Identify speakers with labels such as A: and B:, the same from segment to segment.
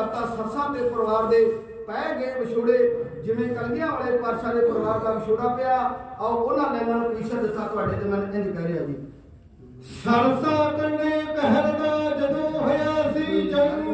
A: ਕਰਤਾ ਸਰਸਾ ਤੇ ਪਰਿਵਾਰ ਦੇ ਪੈ ਗਏ ਵਿਛੋੜੇ। ਜਿਵੇਂ ਕਲਗੀਆਂ ਵਾਲੇ ਪਾਤਸ਼ਾਹ ਦੇ ਪਰਿਵਾਰ ਦਾ ਵਿਛੋੜਾ ਪਿਆ। ਆਓ ਉਹਨਾਂ ਲੈਣਾਂ ਨੂੰ ਈਸ਼ਰ ਦਿੱਤਾ ਤੁਹਾਡੇ ਤੇ, ਮੈਂ ਇੰਜ ਕਹਿ ਰਿਹਾ ਜੀ।
B: ਸਰਸਾ ਕੰਨੇ ਕਹਿਰ ਦਾ ਜਦੋਂ ਹੋਇਆ ਸੀ ਜਨਮ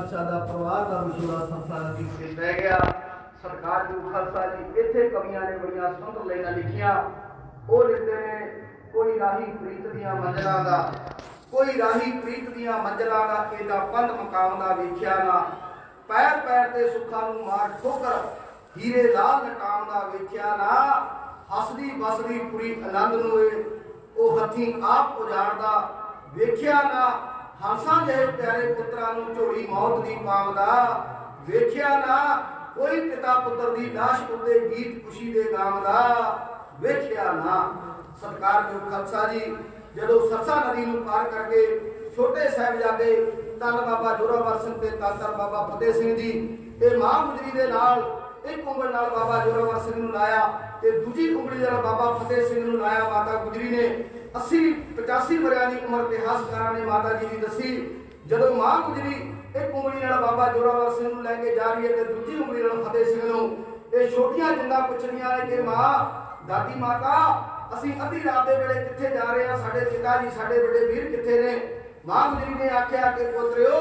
A: ਕਲਗੀਆਂ ਵਾਲੇ ਪਾਤਸ਼ਾਹ ਦਾ ਪਰਿਵਾਰ ਦਾ ਵਿਛੋੜਾ ਸੰਸਾਰ ਨਦੀ ਤੇ ਪੈ ਗਿਆ। ਸਰਕਾਰ ਜੋ ਖਾਲਸਾ ਜੀ ਇੱਥੇ ਕਵੀਆਂ ਨੇ ਬੜੀਆਂ ਸੁੰਦਰ ਲਾਈਨਾਂ ਲਿਖੀਆਂ। ਉਹ ਲਿਖਦੇ ਨੇ, ਕੋਈ ਰਾਹੀ ਪ੍ਰੀਤ ਦੀਆਂ ਮੰਜ਼ਲਾਂ ਦਾ, ਕੋਈ ਰਾਹੀ ਪ੍ਰੀਤ ਦੀਆਂ ਮੰਜ਼ਲਾਂ ਦਾ, ਇਹਦਾ ਪੰਧ ਮਕਾਮ ਦਾ ਵੇਖਿਆ ਨਾ। ਪੈਰ ਪੈਰ ਤੇ ਸੁੱਖਾਂ ਨੂੰ ਮਾਰ ਠੋਕਰ, ਹੀਰੇ ਲਾਲ ਲਟਾਉਣ ਦਾ ਵੇਖਿਆ ਨਾ। ਹੱਸਦੀ ਬਸਦੀ ਪੂਰੀ ਆਨੰਦ ਨੂੰ ਇਹ ਉਹ ਹੱਥੀਂ ਆਪ ਉਜਾੜਦਾ, ਵੇਖਿਆ ਨਾ। ਹੰਸਾਂ ਜਿਹੇ ਪਿਆਰੇ ਪੁੱਤਰਾਂ ਨੂੰ ਝੋਲੀ ਮੌਤ ਦੀ ਪਾਉਂਦਾ ਵੇਖਿਆ ਨਾ, ਕੋਈ ਪਿਤਾ ਪੁੱਤਰ ਦੀ ਲਾਸ਼ ਉੱਤੇ ਗੀਤ ਖੁਸ਼ੀ ਦੇ ਗਾਉਂਦਾ ਵੇਖਿਆ ਨਾ। ਸਰਕਾਰ ਜੋ ਖਾਲਸਾ ਜੀ, ਜਦੋਂ ਸਰਸਾ ਨਦੀ ਨੂੰ ਪਾਰ ਕਰਕੇ ਛੋਟੇ ਸਾਹਿਬਜ਼ਾਦੇ ਤਨ ਬਾਬਾ ਜੋਰਾਵਰ ਸਿੰਘ ਤੇ ਤਾਤਰ ਬਾਬਾ ਫਤਿਹ ਸਿੰਘ ਜੀ, ਇਹ ਮਾਂ ਗੁਜਰੀ ਦੇ ਨਾਲ ਇੱਕ ਉਂਗਲ ਨਾਲ ਬਾਬਾ ਜੋਰਾਵਰ ਸਿੰਘ ਨੂੰ ਲਾਇਆ ਤੇ ਦੂਜੀ ਉਂਗਲੀ ਨਾਲ ਬਾਬਾ ਫਤਿਹ ਸਿੰਘ ਨੂੰ ਲਾਇਆ, ਮਾਤਾ ਗੁਜਰੀ ਨੇ 80 85 ਵਰਿਆਂ ਦੀ ਉਮਰ ਇਤਿਹਾਸਕਾਰਾਂ ਨੇ ਮਾਤਾ ਜੀ ਦੀ ਦੱਸੀ, ਜਦੋਂ ਮਾਂ ਗੁਜਰੀ ਇੱਕ ਉਂਗਲੀ ਨਾਲ ਬਾਬਾ ਜੋਰਾਵਰ ਸਿੰਘ ਨੂੰ ਲੈ ਕੇ ਜਾ ਰਹੀ ਹੈ ਤੇ ਦੂਜੀ ਉਂਗਲੀ ਨਾਲ ਫਤਿਹ ਸਿੰਘ ਨੂੰ, ਇਹ ਛੋਟੀਆਂ ਜਿੰਦਾ ਪੁੱਛਣੀਆਂ ਨੇ ਕਿ ਮਾਂ, ਦਾਦੀ ਮਾਤਾ, ਅਸੀਂ ਅੱਧੀ ਰਾਤ ਦੇ ਵੇਲੇ ਕਿੱਥੇ ਜਾ ਰਹੇ ਹਾਂ? ਸਾਡੇ ਪਿਤਾ ਜੀ, ਸਾਡੇ ਵੱਡੇ ਵੀਰ ਕਿੱਥੇ ਨੇ? ਮਾਂ ਗੁਜਰੀ ਨੇ ਆਖਿਆ ਕਿ ਪੁੱਤਰਿਓ,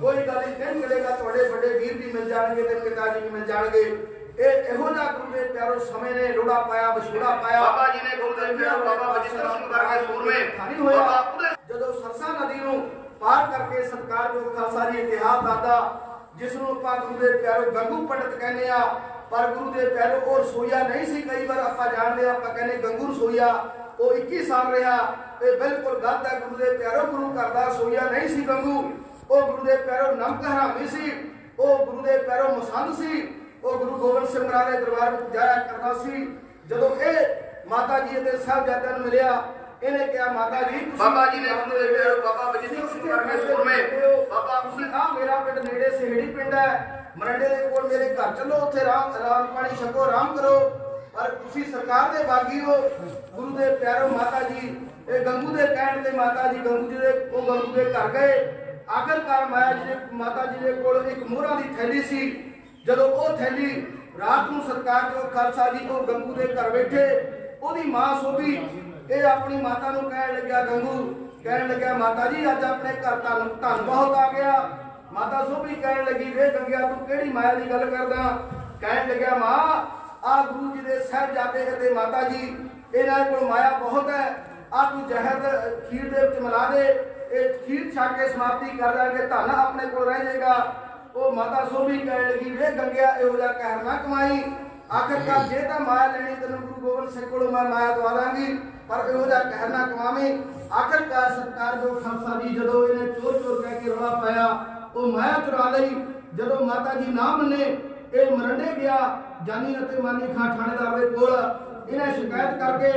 A: ਕੋਈ ਗੱਲ ਨਹੀਂ, ਦਿਨ ਮਿਲੇਗਾ ਤੁਹਾਡੇ ਵੱਡੇ ਵੀਰ ਵੀ ਮਿਲ ਜਾਣਗੇ ਤੇ ਪਿਤਾ ਜੀ ਵੀ ਮਿਲ ਜਾਣਗੇ। ਇਹ ਇਹੋ ਜਿਹਾ ਗੁਰੂ ਦੇ ਪਿਆਰੋ ਸਮੇਂ ਨੇ ਰੋੜਾ ਪਾਇਆ ਵਿਛੋੜਾ ਪਾਇਆ।
C: ਬਾਬਾ ਜੀ ਨੇ ਗੁਰੂ ਦੇ ਪਿਆਰੋ ਬਾਬਾ ਬਜਿੰਦਰ ਸਿੰਘ ਵਰਗੇ ਸੂਰਮੇ
A: ਨਹੀਂ ਹੋਇਆ। ਜਦੋਂ ਸਰਸਾ ਨਦੀ ਨੂੰ ਪਾਰ ਕਰਕੇ ਸਤਕਾਰ ਜੋ ਖਾਲਸਾ ਜੀ ਇਤਿਹਾਸ ਦਾਦਾ ਜਿਸ ਨੂੰ ਆਪਾਂ ਗੁਰੂ ਦੇ ਪਿਆਰੋ ਗੰਗੂ ਪੰਡਤ ਕਹਿੰਦੇ ਆ ਪਰ ਗੁਰੂ ਦੇ ਪਿਆਰੋ ਉਹ ਰਸੋਈਆ ਨਹੀਂ ਸੀ ਕਈ ਵਾਰ ਆਪਾਂ ਜਾਣਦੇ ਆ ਆਪਾਂ ਕਹਿੰਦੇ ਗੰਗੂ ਰਸੋਈਆ ਉਹ 21 ਸਾਲ ਰਿਹਾ। ਇਹ ਬਿਲਕੁਲ ਗਲਤ ਹੈ ਗੁਰੂ ਦੇ ਪਿਆਰੋ ਗੁਰੂ ਘਰ ਦਾ ਰਸੋਈਆ ਨਹੀਂ ਸੀ ਗੰਗੂ। ਉਹ ਗੁਰੂ ਦੇ ਪਿਆਰੋ ਨਮਕ ਹਰਾਮੀ ਸੀ ਉਹ ਗੁਰੂ ਦੇ ਪਿਆਰੋ ਮਸੰਦ ਸੀ। ਉਹ ਗੁਰੂ ਗੋਬਿੰਦ ਸਿੰਘ ਮਹਾਰਾਜ ਦੇ ਦਰਬਾਰ ਵਿੱਚ ਜਾਇਆ ਕਰਦਾ ਸੀ। ਜਦੋਂ ਇਹ ਮਾਤਾ ਜੀ ਅਤੇ ਸਾਹਿਬਜ਼ਾਦਿਆਂ ਨੂੰ ਮਿਲਿਆ ਇਹਨੇ ਕਿਹਾ ਮਾਤਾ ਜੀ
C: ਬਾਬਾ ਜੀ ਨੇ ਦੇ ਪਿਆਰੋ ਬਾਬਾ ਬਜਿੰਦਰ ਸਿੰਘ ਵਰਗੇ ਸੂਰਮੇ। ਬਾਬਾ
A: ਤੁਸੀਂ ਆ ਮੇਰਾ ਪਿੰਡ ਨੇੜੇ ਸਿਹੜੀ ਪਿੰਡ ਹੈ। ਮਰੰਡੇ ਦੇ ਕੋਲ ਮੇਰੇ ਘਰ ਚੱਲੋ ਉੱਥੇ ਰਾਮ ਰਾਮ ਪਾਣੀ ਛਕੋ ਆਰਾਮ ਕਰੋ। ਪਰ ਤੁਸੀਂ ਸਰਕਾਰ ਦੇ ਬਾਗੀ ਹੋ। ਗੁਰੂ ਦੇ ਪਿਆਰੋ ਮਾਤਾ ਜੀ ਇਹ ਗੰਗੂ ਦੇ ਕਹਿਣ ਤੇ ਮਾਤਾ ਜੀ ਗੰਗੂ ਜੀ ਦੇ ਉਹ ਗੰਗੂ ਦੇ ਘਰ ਗਏ। ਆਖਰਕਾਰ ਮਾਇਆ ਜੀ ਦੇ ਮਾਤਾ ਜੀ ਦੇ ਕੋਲ ਇੱਕ ਮੋਹਰਾਂ ਦੀ ਥੈਲੀ ਸੀ। ਜਦੋਂ ਉਹ ਥੈਲੀ ਰਾਤ ਨੂੰ ਸਰਕਾਰ ਜੋ ਖਾਲਸਾ ਜੀ ਉਹ ਗੰਗੂ ਦੇ ਘਰ ਬੈਠੇ, ਉਹਦੀ ਮਾਂ ਸੋਭੀ ਇਹ ਆਪਣੀ ਮਾਤਾ ਨੂੰ ਕਹਿਣ ਲੱਗਿਆ, ਗੰਗੂ, ਕਹਿਣ ਲੱਗਿਆ, ਮਾਤਾ ਜੀ, ਅੱਜ ਆਪਣੇ ਘਰ ਧਨ ਧਨ ਬਹੁਤ ਆ ਗਿਆ। ਮਾਤਾ ਸੋਭੀ ਕਹਿਣ ਲੱਗੀ, ਵੇ ਗੰਗਿਆ, ਤੂੰ ਕਿਹੜੀ ਮਾਇਆ ਦੀ ਗੱਲ ਕਰਦਾ? ਕਹਿਣ ਲੱਗਿਆ, ਮਾਂ, ਆ ਗੁਰੂ ਜੀ ਦੇ ਸਾਹਿਬਜ਼ਾਦੇ ਅਤੇ ਮਾਤਾ ਜੀ, ਇਹਨਾਂ ਕੋਲ ਮਾਇਆ ਬਹੁਤ ਹੈ। ਆ ਤੂੰ ਜ਼ਹਿਰ ਦੇ- ਖੀਰ ਦੇ ਵਿੱਚ ਮਿਲਾ ਦੇ। ਇਹ ਖੀਰ ਛਕ ਕੇ ਸਮਾਪਤੀ ਕਰ ਦਾਂਗੇ ਧਨ ਆਪਣੇ ਕੋਲ ਰਹਿ ਜਾਏਗਾ। ਉਹ ਮਾਤਾ ਸੋਭੀ ਕਹਿਣ ਲੱਗੀ, ਵੇ ਗੰਗਿਆ, ਇਹੋ ਜਿਹਾ ਕਹਿਰ ਨਾ ਕਮਾਈ। ਆਖਰਕਾਰ ਜੇ ਤਾਂ ਮਾਇਆ ਲੈਣੀ, ਤੈਨੂੰ ਗੁਰੂ ਗੋਬਿੰਦ ਸਿੰਘ ਕੋਲੋਂ ਮੈਂ ਮਾਇਆ ਦਵਾ ਦਾਂਗੀ, ਪਰ ਇਹੋ ਜਿਹਾ ਕਹਿਰ ਨਾ ਕਮਾਵੇਂ। ਆਖਰਕਾਰ ਸਰਕਾਰ ਜੋ ਖਾਲਸਾ ਜੀ, ਜਦੋਂ ਇਹਨੇ ਚੋਰ ਚੋਰ ਕਹਿ ਕੇ ਰੌਲਾ ਪਾਇਆ, ਉਹ ਮਾਇਆ ਚੁਰਾ ਲਈ। ਜਦੋਂ ਮਾਤਾ ਜੀ ਨਾ ਮੰਨੇ, ਇਹ ਮਰੰਡੇ ਗਿਆ, ਜਾਨੀ ਅਤੇ ਮਾਨੀ ਖਾਂ ਥਾਣੇਦਾਰ ਦੇ ਕੋਲ। ਇਹਨੇ ਸ਼ਿਕਾਇਤ ਕਰਕੇ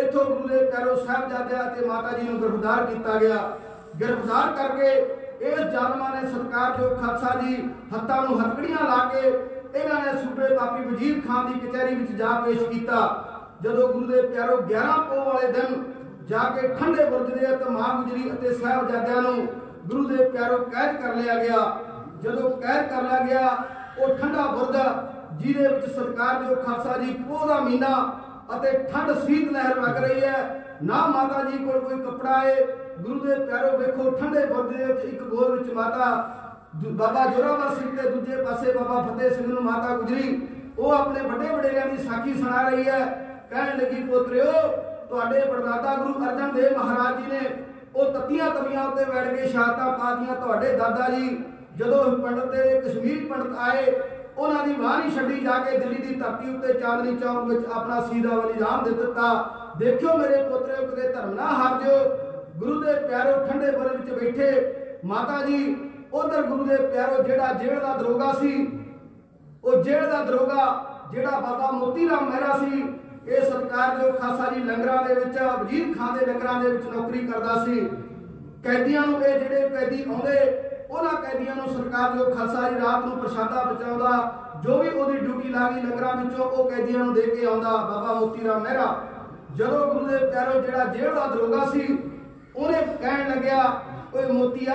A: ਇੱਥੋਂ ਗੁਰੂ ਦੇ ਪਿਆਰੋ ਸਾਹਿਬਜ਼ਾਦਿਆਂ ਅਤੇ ਮਾਤਾ ਜੀ ਨੂੰ ਗ੍ਰਿਫਤਾਰ ਕੀਤਾ ਗਿਆ। ਗ੍ਰਿਫਤਾਰ ਕਰਕੇ ਇਸ ਜ਼ਾਲਮਾਂ ਨੇ ਸਰਕਾਰ ਜੋ ਖਾਲਸਾ ਜੀ ਹੱਥਾਂ ਨੂੰ ਹੱਥਕੜੀਆਂ ਲਾ ਕੇ ਇਹਨਾਂ ਨੇ ਸੂਬੇ ਬਾਪੀ ਵਜ਼ੀਰ ਖਾਨ ਦੀ ਕਚਹਿਰੀ ਵਿੱਚ ਜਾ ਪੇਸ਼ ਕੀਤਾ। ਜਦੋਂ ਗੁਰੂ ਦੇ ਪਿਆਰੋ 11 ਪੋਹ ਵਾਲੇ ਦਿਨ ਜਾ ਕੇ ਠੰਡੇ ਬੁਰਜ ਦੇ ਅਤੇ ਮਾਂ ਗੁਜਰੀ ਅਤੇ ਸਾਹਿਬਜ਼ਾਦਿਆਂ ਨੂੰ ਗੁਰੂ ਦੇ ਪਿਆਰੋ ਕੈਦ ਕਰ ਲਿਆ ਗਿਆ। ਜਦੋਂ ਕੈਦ ਕਰ ਲਿਆ ਗਿਆ, ਉਹ ਠੰਡਾ ਬੁਰਜ, ਜਿਹਦੇ ਵਿੱਚ ਸਰਕਾਰ ਜੋ ਖਾਲਸਾ ਜੀ ਪੋਹ ਦਾ ਮਹੀਨਾ ਅਤੇ ਠੰਡ ਸੀਤ ਲਹਿਰ ਵਗ ਰਹੀ ਹੈ, ਨਾ ਮਾਤਾ ਜੀ ਕੋਲ ਕੋਈ ਕੱਪੜਾ ਹੈ ਗੁਰੂ ਦੇ ਪਿਆਰੋ ਵੇਖੋ, ਠੰਡੇ ਬੁਰਜ ਦੇ ਵਿੱਚ ਇੱਕ ਗੋਲ ਵਿੱਚ ਮਾਤਾ ਦੂ- ਬਾਬਾ ਜੋਰਾਵਰ ਸਿੰਘ ਤੇ ਦੂਜੇ ਪਾਸੇ ਬਾਬਾ ਫਤਿਹ ਸਿੰਘ ਨੂੰ ਮਾਤਾ ਗੁਜਰੀ। ਉਹ ਆਪਣੇ ਵੱਡੇ ਵਡੇਰਿਆਂ ਦੀ ਸਾਖੀ ਸੁਣਾ ਰਹੀ ਹੈ। ਕਹਿਣ ਲੱਗੀ, ਪੁੱਤਰਿਓ, ਤੁਹਾਡੇ ਪਰਦਾਦਾ ਗੁਰੂ ਅਰਜਨ ਦੇਵ ਮਹਾਰਾਜ ਜੀ ਨੇ ਉਹ ਤਤੀਆਂ ਤਵੀਆਂ ਉੱਤੇ ਬੈਠ ਕੇ ਸ਼ਹਾਦਤਾਂ ਪਾਤੀਆਂ ਤੁਹਾਡੇ ਦਾਦਾ ਜੀ। ਜਦੋਂ ਪੰਡਤ ਦੇ ਕਸ਼ਮੀਰ ਪੰਡਤ ਆਏ, ਉਹਨਾਂ ਦੀ ਬਾਹ ਨਹੀਂ ਛੱਡੀ ਜਾ ਕੇ ਦਿੱਲੀ ਦੀ ਧਰਤੀ ਉੱਤੇ ਚਾਂਦਨੀ ਚੌਕ ਵਿੱਚ ਆਪਣਾ ਸੀਦਾ ਬਲੀਦਾਨ ਦੇ ਦਿੱਤਾ। ਦੇਖਿਓ ਮੇਰੇ ਪੁੱਤਰਿਓ ਕਦੇ ਧਰਮ ਨਾ ਹਾਰ ਦਿਓ ਗੁਰੂ ਦੇ ਪਿਆਰੋ ਠੰਡੇ ਬੁਰਜ ਵਿੱਚ ਬੈਠੇ ਮਾਤਾ ਜੀ, ਉਧਰ ਗੁਰੂ ਦੇ ਪਿਆਰੋ ਜਿਹੜਾ ਜੇਲ੍ਹ ਦਾ ਦਰੋਗਾ ਸੀ, ਉਹ ਜੇਲ੍ਹ ਦਾ ਦਰੋਗਾ ਜਿਹੜਾ ਬਾਬਾ ਮੋਤੀ ਰਾਮ ਮਹਿਰਾ ਸੀ, ਇਹ ਸਰਕਾਰ ਜੋ ਖਾਸਾ ਜੀ ਲੰਗਰਾਂ ਦੇ ਵਿੱਚ, ਵਜ਼ੀਰ ਖਾਨ ਦੇ ਲੰਗਰਾਂ ਦੇ ਵਿੱਚ ਨੌਕਰੀ ਕਰਦਾ ਸੀ, ਕੈਦੀਆਂ ਨੂੰ ਇਹ ਜਿਹੜੇ ਕੈਦੀ ਆਉਂਦੇ, ਉਹਨਾਂ ਕੈਦੀਆਂ ਨੂੰ ਸਰਕਾਰ ਜੋ ਖਾਲਸਾ ਜੀ ਰਾਤ ਨੂੰ ਪ੍ਰਸ਼ਾਦਾ ਪਹੁੰਚਾਉਂਦਾ, ਜੋ ਵੀ ਉਹਦੀ ਡਿਊਟੀ ਲੱਗੀ ਲੰਗਰਾਂ ਵਿੱਚੋਂ, ਉਹ ਕੈਦੀਆਂ ਨੂੰ ਦੇ ਕੇ ਆਉਂਦਾ ਬਾਬਾ ਮੋਤੀ ਰਾਮ ਮਹਿਰਾ। ਜਦੋਂ ਗੁਰੂ ਦੇ ਪਿਆਰੋ ਜਿਹੜਾ ਜੇਲ੍ਹ ਦਾ ਦਰੋਗਾ ਸੀ ਉਹਨੇ ਕਹਿਣ ਲੱਗਿਆ ਓਏ ਮੋਤੀਆ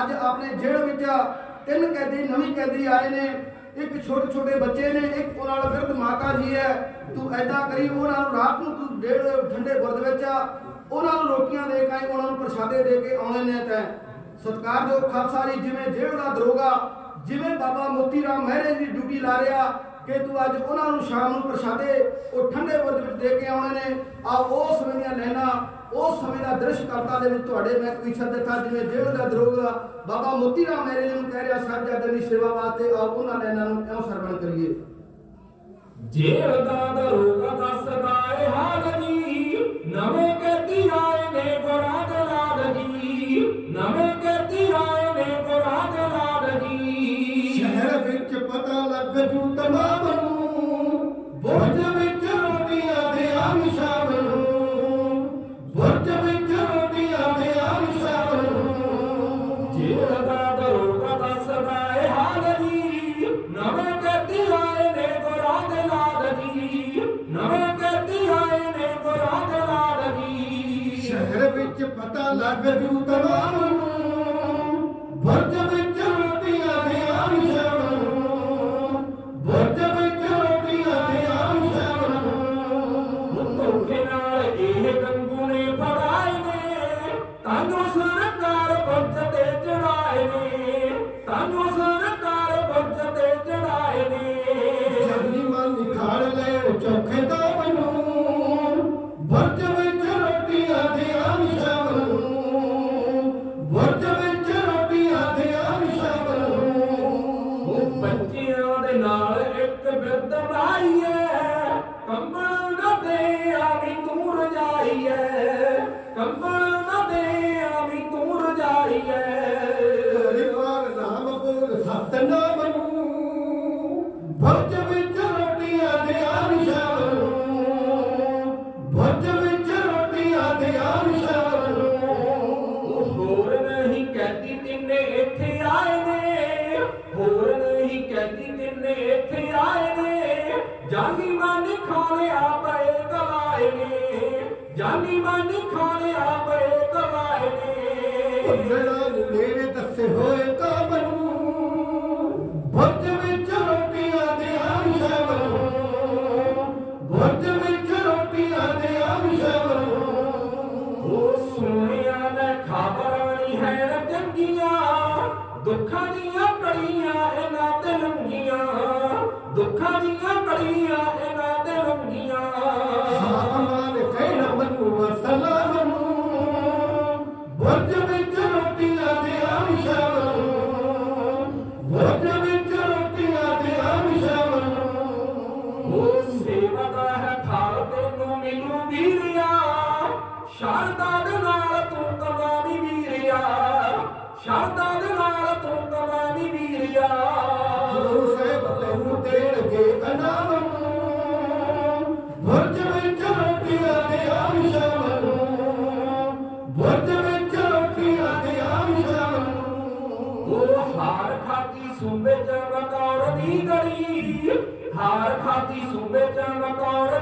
A: ਅੱਜ ਆਪਣੇ ਜੇਲ੍ਹ ਵਿੱਚ ਤਿੰਨ ਕੈਦੀ ਨਵੀਂ ਕੈਦੀ ਆਏ ਨੇ। ਇੱਕ ਛੋਟੇ ਛੋਟੇ ਬੱਚੇ ਨੇ ਇੱਕ ਉਹਨਾਂ ਨਾਲ ਵਿਰਧ ਮਾਤਾ ਜੀ ਹੈ। ਤੂੰ ਐਦਾਂ ਕਰੀ ਉਹਨਾਂ ਨੂੰ ਰਾਤ ਨੂੰ ਤੂੰ ਡੇਢ ਠੰਡੇ ਬੁਰਦ ਵਿੱਚ ਆ। ਉਹਨਾਂ ਨੂੰ ਰੋਟੀਆਂ ਦੇ ਕੇ ਆਈ, ਉਹਨਾਂ ਨੂੰ ਪ੍ਰਸ਼ਾਦੇ ਦੇ ਕੇ ਆਉਣੇ ਨੇ ਤੈਂ। ਸਤਿਕਾਰਯੋਗ ਖਾਲਸਾ ਜੀ ਜਿਵੇਂ ਜੇਲ੍ਹ ਦਾ ਦਰੋਗਾ ਜਿਵੇਂ ਬਾਬਾ ਮੋਤੀ ਰਾਮ ਮਹਿਰੇ ਦੀ ਡਿਊਟੀ ਲਾ ਰਿਹਾ ਕਿ ਤੂੰ ਅੱਜ ਉਹਨਾਂ ਨੂੰ ਸ਼ਾਮ ਨੂੰ ਪ੍ਰਸ਼ਾਦੇ ਉਹ ਠੰਡੇ ਬੁਰਜ ਵਿੱਚ ਦੇ ਕੇ ਆਉਣੇ ਨੇ। ਆ ਉਸ ਸਮੇਂ ਦੀਆਂ ਲੈਣਾ ਉਸ ਸਮੇਂ ਦਾ ਦ੍ਰਿਸ਼ ਕਰਤਾ ਦੇ ਵਿੱਚ ਤੁਹਾਡੇ ਮੈਂ ਕੋਈ ਸ਼ਬਦ ਦਿੱਤਾ ਜਿਵੇਂ ਜੇਲ੍ਹ ਦਾ ਦਰੋਗਾ ਬਾਬਾ ਮੋਤੀ ਰਾਮ ਮਹਿਰੇ ਜੀ ਨੂੰ ਕਹਿ ਰਿਹਾ ਸਾਹਿਬਜ਼ਾਦੇ ਦੀ ਸੇਵਾ ਵਾਸਤੇ ਆਪ ਉਹਨਾਂ ਲੈਣਾ ਨੂੰ ਕਿਉਂ ਸਰਵਣ ਕਰੀਏ?
D: ਜੇਲ੍ਹ ਦਾ ਦਰੋਗਾ ਦੱਸਦਾ ਏ ਹਾਲ ਜੀ ਨਵੇਂ ਕਰਦੀ ਆਏ ਨੇ ਗੁਰਾਂ ਦੇ ਲਾਲ ਜੀ। ਨਵੇਂ ਕਰਦੀ ਆਏ ਨੇ ਗੁਰਾਂ ਦੇ ਲਾਲ ਜੀ।
B: ਸ਼ਹਿਰ ਵਿੱਚ ਪਤਾ ਲੱਗ ਜੂ ਤਮਾਮ ਲੱਗ ਜੂ ਤਮਾਮ
D: ನಿನ್ನೆ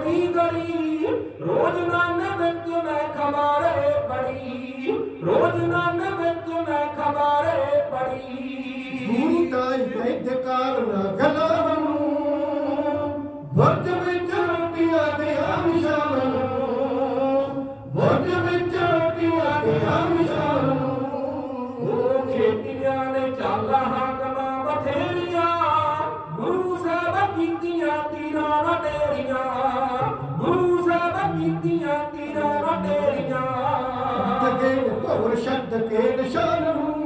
D: ਦੀ ਗੜੀ ਰੋਜ਼ ਨਾਮ ਵਿੱਚ ਮੈਂ ਖਬਾਰੇ ਪੜੀ ਰੋਜ਼ ਨਾਮ ਵਿੱਚ ਮੈਂ ਖਬਾਰੇ ਪੜੀ
B: ਗੁਰੂ ਤਾਈ ਵੈਦਕਾਰ ਨਾ ਗਲਾਮ ਨੂੰ ਬੁਰਜ ਵਿੱਚ ਰੋਟੀਆਂ ਦੇ ਆਮ ਸ਼ਾਮ ਨੂੰ ਬੁਰਜ ਵਿੱਚ ਰੋਟੀਆਂ ਦੇ ਆਮ ਸ਼ਾਮ ਨੂੰ।
D: ਉਹ ਖੇਤੀਆਂ ਨੇ ਚਾਲਾ ਹਾਕਮਾਂ ਬਥੇਰੀਆਂ ਗੁਰੂ ਸਾਹਿਬ ਕੀਤੀਆਂ ਤੀਰਾਂ ਵਟੇਰੀਆਂ ਗੁਰੂ ਸਾਹਿਬ ਕੀਤੀਆਂ ਤੀਰਾਂ ਵਟੇਰੀਆਂ
B: ਤਕੇ ਭਵਰ ਸ਼ਬਦ ਕੇ ਨਿਸ਼ਾਨ ਨੂੰ।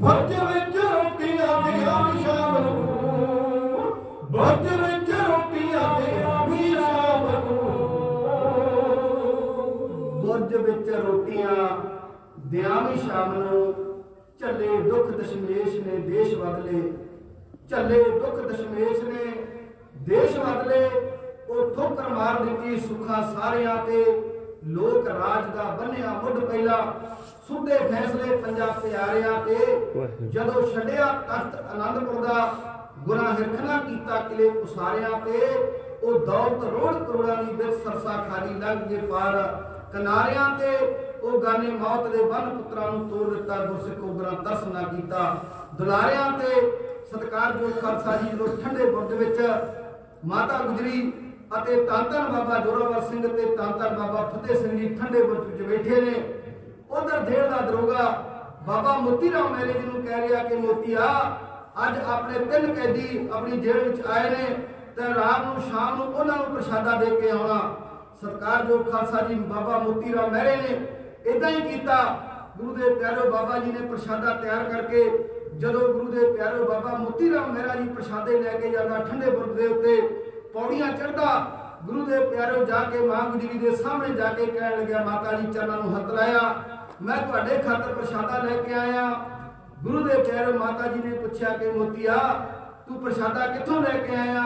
B: ਬੁਰਜ ਵਿੱਚ ਰੋਟੀਆਂ ਦੇ ਆਮ ਸ਼ਾਮ ਨੂੰ। ਬੁਰਜ ਵਿੱਚ ਰੋਟੀਆਂ ਦੇ ਆਮ ਸ਼ਾਮ ਨੂੰ।
A: ਬੁਰਜ ਵਿੱਚ ਰੋਟੀਆਂ ਦਿਆਵੀ ਸ਼ਾਮ ਨੂੰ। ਚੱਲੇ ਦੁੱਖ ਦਸ਼ਮੇਸ਼ ਨੇ ਦੇਸ਼ ਬਦਲੇ। ਚੱਲੇ ਦੁੱਖ ਦਸ਼ਮੇਸ਼ ਨੇ ਦੇਸ਼ ਬਦਲੇ। ਉਹ ਠੋਕਰ ਮਾਰ ਦਿੱਤੀ ਸੁੱਖਾਂ ਸਾਰਿਆਂ ਤੇ। ਲੋਕ ਰਾਜ ਦਾ ਬੰਨਿਆ ਮੁੱਢ ਪਹਿਲਾ। ਸੁੱਧੇ ਫੈਸਲੇ ਪੰਜਾਬ ਪਿਆਰਿਆਂ ਤੇ। ਜਦੋਂ ਛੱਡਿਆ ਤਖਤ ਆਨੰਦਪੁਰ ਦਾ ਗੁਰਾਂ ਹਿਰਖਣਾ ਕੀਤਾ ਕਿਲੇ ਉਸਾਰਿਆਂ ਤੇ। ਉਹ ਦੌਲਤ ਰੋੜ ਕਰੋੜਾਂ ਦੀ ਵਿੱਚ ਸਰਸਾ ਖਾਲੀ ਲੰਘ ਕੇ ਪਾਰ ਕਿਨਾਰਿਆਂ ਤੇ। ਉਹ ਗਾਨੇ ਮੌਤ ਦੇ ਬੰਨ ਪੁੱਤਰਾਂ ਨੂੰ ਤੋੜ ਦਿੱਤਾ ਗੁਰਸਿੱਖ ਉਗਰਾਂ ਦਰਸ ਨਾ ਕੀਤਾ। ਦੁਲਾਰਿਆਂ ਤੇ ਸਤਿਕਾਰਯੋਗ ਖਾਲਸਾ ਜੀ ਜਦੋਂ ਠੰਡੇ ਬੁਰਜ ਵਿੱਚ ਮਾਤਾ ਗੁਜਰੀ ਅਤੇ ਧੰਨ ਧੰਨ ਬਾਬਾ ਜੋਰਾਵਰ ਸਿੰਘ ਤੇ ਧੰਨ ਧੰਨ ਬਾਬਾ ਫਤਿਹ ਸਿੰਘ ਜੀ ਠੰਡੇ ਬੁਰਜ ਵਿੱਚ ਬੈਠੇ ਨੇ। ਉਧਰ ਜੇਲ੍ਹ ਦਾ ਦਰੋਗਾ ਬਾਬਾ ਮੋਤੀ ਰਾਮ ਮਹਿਰੇ ਜੀ ਨੂੰ ਕਹਿ ਰਿਹਾ ਕਿ, ਮੋਤੀਆ, ਅੱਜ ਆਪਣੇ ਤਿੰਨ ਕੈਦੀ ਆਪਣੀ ਜੇਲ੍ਹ ਵਿੱਚ ਆਏ ਨੇ ਤੇ ਰਾਤ ਨੂੰ ਸ਼ਾਮ ਨੂੰ ਉਹਨਾਂ ਨੂੰ ਪ੍ਰਸ਼ਾਦਾ ਦੇ ਕੇ ਆਉਣਾ। ਸਰਕਾਰ ਜੋ ਖਾਲਸਾ ਜੀ ਬਾਬਾ ਮੋਤੀ ਰਾਮ ਮਹਿਰੇ ਨੇ ਇਦਾਂ ਹੀ ਕੀਤਾ। ਗੁਰੂ ਦੇ ਪਿਆਰੇ ਬਾਬਾ ਜੀ ਨੇ ਪ੍ਰਸ਼ਾਦਾ ਤਿਆਰ ਕਰਕੇ ਜਦੋਂ ਗੁਰੂ ਦੇ ਪਿਆਰੇ ਬਾਬਾ ਮੋਤੀ ਰਾਮ ਮਹਿਰਾ ਜੀ ਪ੍ਰਸ਼ਾਦੇ ਲੈ ਕੇ ਜਾਂਦਾ ਠੰਡੇ ਬੁਰਜ ਦੇ ਉੱਤੇ ਪੌੜੀਆਂ ਚੜ੍ਹਦਾ ਗੁਰੂ ਦੇ ਪਿਆਰੇ ਜਾ ਕੇ ਮਾਂ ਗੁਜਰੀ ਦੇ ਸਾਹਮਣੇ ਜਾ ਕੇ ਕਹਿਣ ਲੱਗਿਆ, ਮਾਤਾ ਜੀ, ਚਰਨਾਂ ਨੂੰ ਹੱਥ ਲਾਇਆ। ਮੈਂ ਤੁਹਾਡੇ ਖਾਤਰ ਪ੍ਰਸ਼ਾਦਾ ਲੈ ਕੇ ਆਇਆ। ਗੁਰੂ ਦੇ ਪਿਆਰੇ ਮਾਤਾ ਜੀ ਨੇ ਪੁੱਛਿਆ ਕਿ, ਮੋਤੀਆ, ਤੂੰ ਪ੍ਰਸ਼ਾਦਾ ਕਿੱਥੋਂ ਲੈ ਕੇ ਆਇਆ?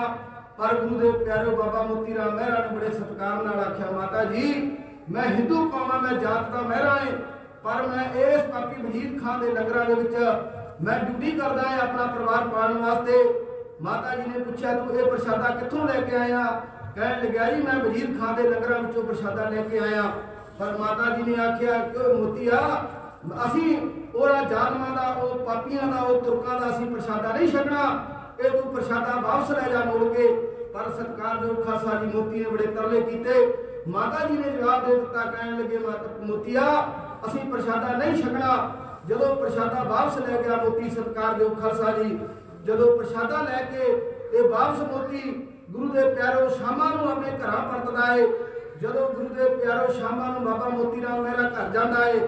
A: ਪਰ ਗੁਰੂ ਦੇ ਪਿਆਰੇ ਬਾਬਾ ਮੋਤੀ ਰਾਮ ਮਹਿਰਾ ਨੇ ਬੜੇ ਸਤਿਕਾਰ ਨਾਲ ਆਖਿਆ, ਮਾਤਾ ਜੀ, ਮੈਂ ਹਿੰਦੂ ਕੌਮਾਂ, ਮੈਂ ਜਾਤ ਦਾ ਮਹਿਰਾ ਹਾਂ ਪਰ ਮੈਂ ਇਸ ਪਾਪੀ ਵਜੀਦ ਖਾਨ ਦੇ ਲੰਗਰਾਂ ਦੇ ਵਿੱਚ ਮੈਂ ਡਿਊਟੀ ਕਰਦਾ ਹਾਂ ਆਪਣਾ ਪਰਿਵਾਰ ਪਾਲਣ ਵਾਸਤੇ। ਮਾਤਾ ਜੀ ਨੇ ਪੁੱਛਿਆ, ਤੂੰ ਇਹ ਪ੍ਰਸ਼ਾਦਾ ਕਿੱਥੋਂ ਲੈ ਕੇ ਆਇਆ? ਕਹਿਣ ਲੱਗਿਆ, ਜੀ, ਮੈਂ ਵਜੀਦ ਖਾਨ ਦੇ ਲੰਗਰਾਂ ਵਿੱਚੋਂ ਪ੍ਰਸ਼ਾਦਾ ਲੈ ਕੇ ਆਇਆ। ਪਰ ਮਾਤਾ ਜੀ ਨੇ ਆਖਿਆ, ਕਿ ਓਏ ਮੋਤੀਆ, ਅਸੀਂ ਉਹਦਾ ਜ਼ਾਲਮਾਂ ਦਾ, ਉਹ ਪਾਪੀਆਂ ਦਾ, ਉਹ ਤੁਰਕਾਂ ਦਾ ਅਸੀਂ ਪ੍ਰਸ਼ਾਦਾ ਨਹੀਂ ਛੱਡਣਾ ਇਹ ਤੂੰ ਪ੍ਰਸ਼ਾਦਾ ਵਾਪਸ ਲੈ ਜਾ ਮੋੜ ਕੇ। ਪਰ ਸਤਕਾਰ ਜੋ ਖਾਸਾ ਜੀ ਮੋਤੀ ਨੇ ਬੜੇ ਤਰਲੇ ਕੀਤੇ। ਮਾਤਾ ਜੀ ਨੇ ਜਵਾਬ ਦੇ ਦਿੱਤਾ, ਕਹਿਣ ਲੱਗੇ, ਮਾਤਾ, ਮੋਤੀਆ, ਅਸੀਂ ਪ੍ਰਸ਼ਾਦਾ ਨਹੀਂ ਛਕਣਾ। ਜਦੋਂ ਪ੍ਰਸ਼ਾਦਾ ਵਾਪਸ ਲੈ ਗਿਆ ਮੋਤੀ ਸਤਕਾਰ ਜੋ ਖਾਲਸਾ ਜੀ ਜਦੋਂ ਪ੍ਰਸ਼ਾਦਾ ਲੈ ਕੇ ਇਹ ਵਾਪਸ ਮੋਤੀ ਗੁਰੂ ਦੇ ਪਿਆਰੋ ਸ਼ਾਮਾਂ ਨੂੰ ਆਪਣੇ ਘਰਾਂ ਪਰਤਦਾ ਏ, ਜਦੋਂ ਗੁਰੂ ਦੇ ਪਿਆਰੋ ਸ਼ਾਮਾਂ ਨੂੰ ਬਾਬਾ ਮੋਤੀ ਰਾਮ ਮਹਿਰਾ ਘਰ ਜਾਂਦਾ ਏ,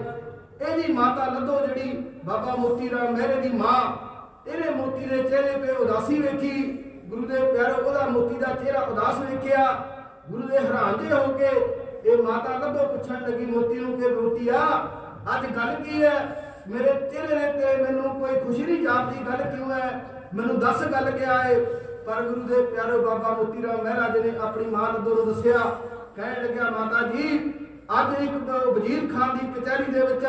A: ਇਹਦੀ ਮਾਤਾ ਲੱਦੋ ਜਿਹੜੀ ਬਾਬਾ ਮੋਤੀ ਰਾਮ ਮਹਿਰੇ ਦੀ ਮਾਂ, ਇਹਨੇ ਮੋਤੀ ਦੇ ਚਿਹਰੇ ਤੇ ਉਦਾਸੀ ਵੇਖੀ, ਗੁਰੂ ਦੇ ਪਿਆਰੋ ਉਹਦਾ ਮੋਤੀ ਦਾ ਚਿਹਰਾ ਉਦਾਸ ਵੇਖਿਆ, ਗੁਰੂ ਦੇ ਹੈਰਾਨ ਜੇ ਹੋ ਕੇ ਇਹ ਮਾਤਾ ਲੱਦੋ ਪੁੱਛਣ ਲੱਗੀ ਮੋਤੀ ਨੂੰ ਕਿ ਮੋਤੀਆ, ਅੱਜ ਗੱਲ ਕੀ ਹੈ? ਮੇਰੇ ਚਿਹਰੇ ਤੇ ਮੈਨੂੰ ਕੋਈ ਖੁਸ਼ੀ ਨਹੀਂ ਜਾਪਦੀ, ਗੱਲ ਕਿਉਂ ਹੈ? ਮੈਨੂੰ ਦੱਸ ਗੱਲ ਕਿਆ ਹੈ ਪਰ ਗੁਰੂ ਦੇ ਪਿਆਰੇ ਬਾਬਾ ਮੋਤੀ ਰਾਮ ਮਹਿਰਾ ਜੀ ਨੇ ਆਪਣੀ ਮਾਂ ਲੱਦੋ ਨੂੰ ਦੱਸਿਆ। ਕਹਿਣ ਲੱਗਿਆ, ਮਾਤਾ ਜੀ, ਅੱਜ ਇੱਕ ਬ- ਵਜ਼ੀਰ ਖਾਨ ਦੀ ਕਚਹਿਰੀ ਦੇ ਵਿੱਚ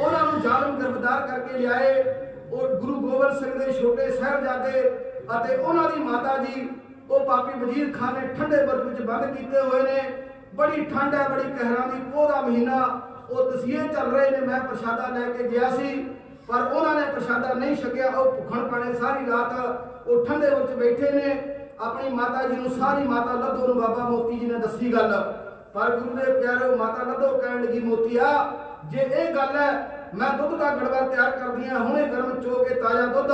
A: ਉਹਨਾਂ ਨੂੰ ਜ਼ਾਲਮ ਗ੍ਰਿਫਤਾਰ ਕਰਕੇ ਲਿਆਏ। ਉਹ ਗੁਰੂ ਗੋਬਿੰਦ ਸਿੰਘ ਦੇ ਛੋਟੇ ਸਾਹਿਬਜ਼ਾਦੇ ਅਤੇ ਉਹਨਾਂ ਦੀ ਮਾਤਾ ਜੀ, ਉਹ ਪਾਪੀ ਵਜ਼ੀਰ ਖਾਨ ਨੇ ਠੰਡੇ ਬਰਫ਼ ਵਿੱਚ ਬੰਦ ਕੀਤੇ ਹੋਏ ਨੇ। ਬੜੀ ਠੰਡ ਹੈ, ਬੜੀ ਕਹਿਰਾਂ ਦੀ, ਪੋਹ ਦਾ ਮਹੀਨਾ। ਉਹ ਤਸੀਹੇ ਚੱਲ ਰਹੇ ਨੇ, ਮੈਂ ਪ੍ਰਸ਼ਾਦਾ ਲੈ ਕੇ ਗਿਆ ਸੀ। ਪਰ ਉਹਨਾਂ ਨੇ ਪ੍ਰਸ਼ਾਦਾ ਨਹੀਂ ਛਕਿਆ, ਉਹ ਭੁੱਖਣ ਪਾਣੇ ਸਾਰੀ ਰਾਤ ਉਹ ਠੰਡੇ ਵਿੱਚ ਬੈਠੇ ਨੇ। ਆਪਣੀ ਮਾਤਾ ਜੀ ਨੂੰ ਸਾਰੀ ਮਾਤਾ ਲੱਦੋ ਨੂੰ ਬਾਬਾ ਮੋਤੀ ਜੀ ਨੇ ਦੱਸੀ ਗੱਲ। ਪਰ ਗੁਰੂ ਦੇ ਪਿਆਰੇ, ਮਾਤਾ ਲੱਦੋ ਕਹਿਣ ਲੱਗੀ, ਮੋਤੀਆ, ਜੇ ਇਹ ਗੱਲ ਹੈ, ਮੈਂ ਦੁੱਧ ਦਾ ਗੜਵਾ ਤਿਆਰ ਕਰਦੀ ਹਾਂ, ਹੁਣੇ ਗਰਮ ਚੋ ਕੇ ਤਾਜ਼ਾ ਦੁੱਧ,